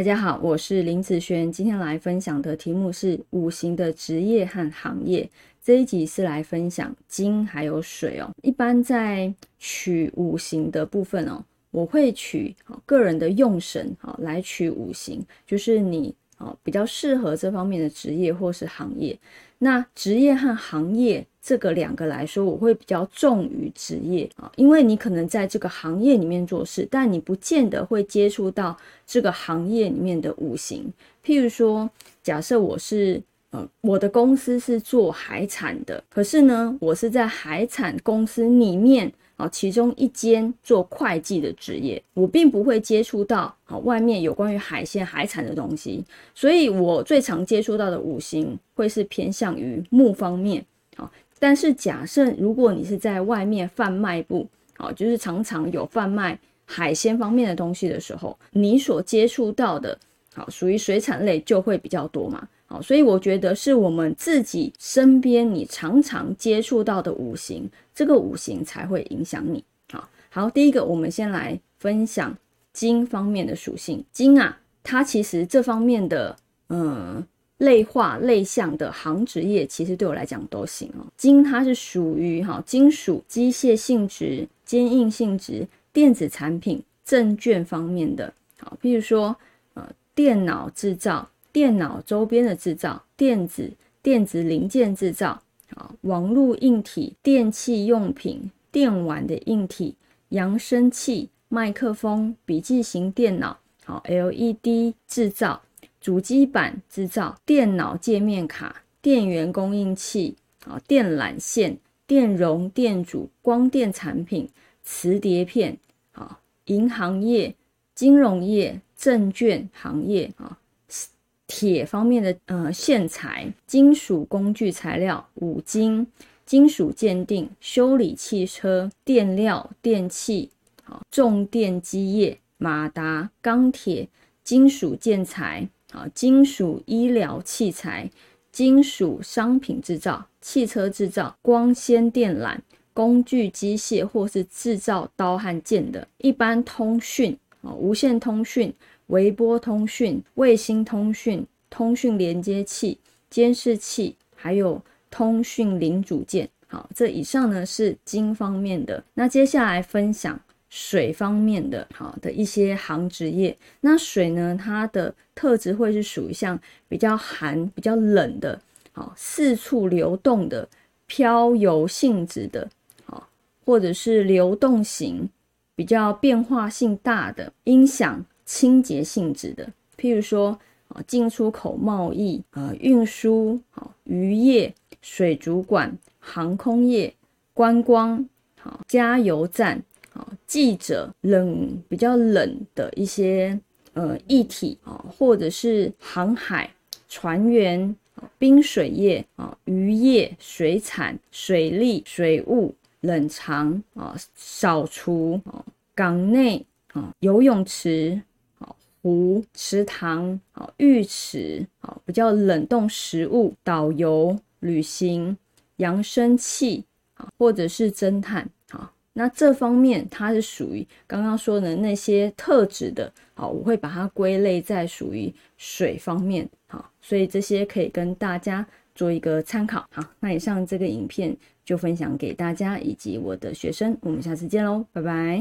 大家好，我是林子轩，今天来分享的题目是五行的职业和行业。这一集是来分享金还有水哦。一般在取五行的部分哦，我会取个人的用神好来取五行，就是你哦比较适合这方面的职业或是行业。那职业和行业这个两个来说，我会比较重于职业啊，因为你可能在这个行业里面做事，但你不见得会接触到这个行业里面的五行。譬如说，假设我是呃，我的公司是做海产的，可是呢，我是在海产公司里面。啊，其中一间做会计的职业，我并不会接触到啊外面有关于海鲜海产的东西，所以我最常接触到的五行会是偏向于木方面。啊，但是假设如果你是在外面贩卖部，啊，就是常常有贩卖海鲜方面的东西的时候，你所接触到的，好，属于水产类就会比较多嘛。好，所以我觉得是我们自己身边你常常接触到的五行，这个五行才会影响你。好，好，第一个我们先来分享金方面的属性。金啊，它其实这方面的嗯类化类象的行职业，其实对我来讲都行哦。金它是属于哈金属、机械性质、坚硬性质、电子产品、证券方面的。好，比如说呃电脑制造。电脑周边的制造、电子电子零件制造、啊，网络硬体、电器用品、电玩的硬体、扬声器、麦克风、笔记型电脑、好 LED 制造、主机板制造、电脑界面卡、电源供应器、啊，电缆线、电容、电阻、光电产品、磁碟片、啊，银行业、金融业、证券行业、啊。铁方面的呃线材、金属工具材料、五金、金属鉴定、修理汽车、电料、电器、啊重电机业、马达、钢铁、金属建材、啊金属医疗器材、金属商品制造、汽车制造、光纤电缆、工具机械或是制造刀和剑的，一般通讯啊无线通讯。微波通讯、卫星通讯、通讯连接器、监视器，还有通讯零组件。好，这以上呢是金方面的。那接下来分享水方面的，好的一些行职业。那水呢，它的特质会是属于像比较寒、比较冷的，好四处流动的、漂游性质的，好或者是流动型、比较变化性大的音响。清洁性质的，譬如说啊，进出口贸易、呃，运输、好渔业、水族馆、航空业、观光、好加油站、好记者、冷比较冷的一些呃液体啊，或者是航海、船员、冰水业啊、渔业、水产、水利、水务、冷藏啊、扫除啊、港内啊、游泳池。湖、池塘、好浴池、好比较冷冻食物、导游、旅行、扬声器，啊，或者是侦探，好，那这方面它是属于刚刚说的那些特质的，好，我会把它归类在属于水方面，好，所以这些可以跟大家做一个参考，好，那以上这个影片就分享给大家以及我的学生，我们下次见喽，拜拜。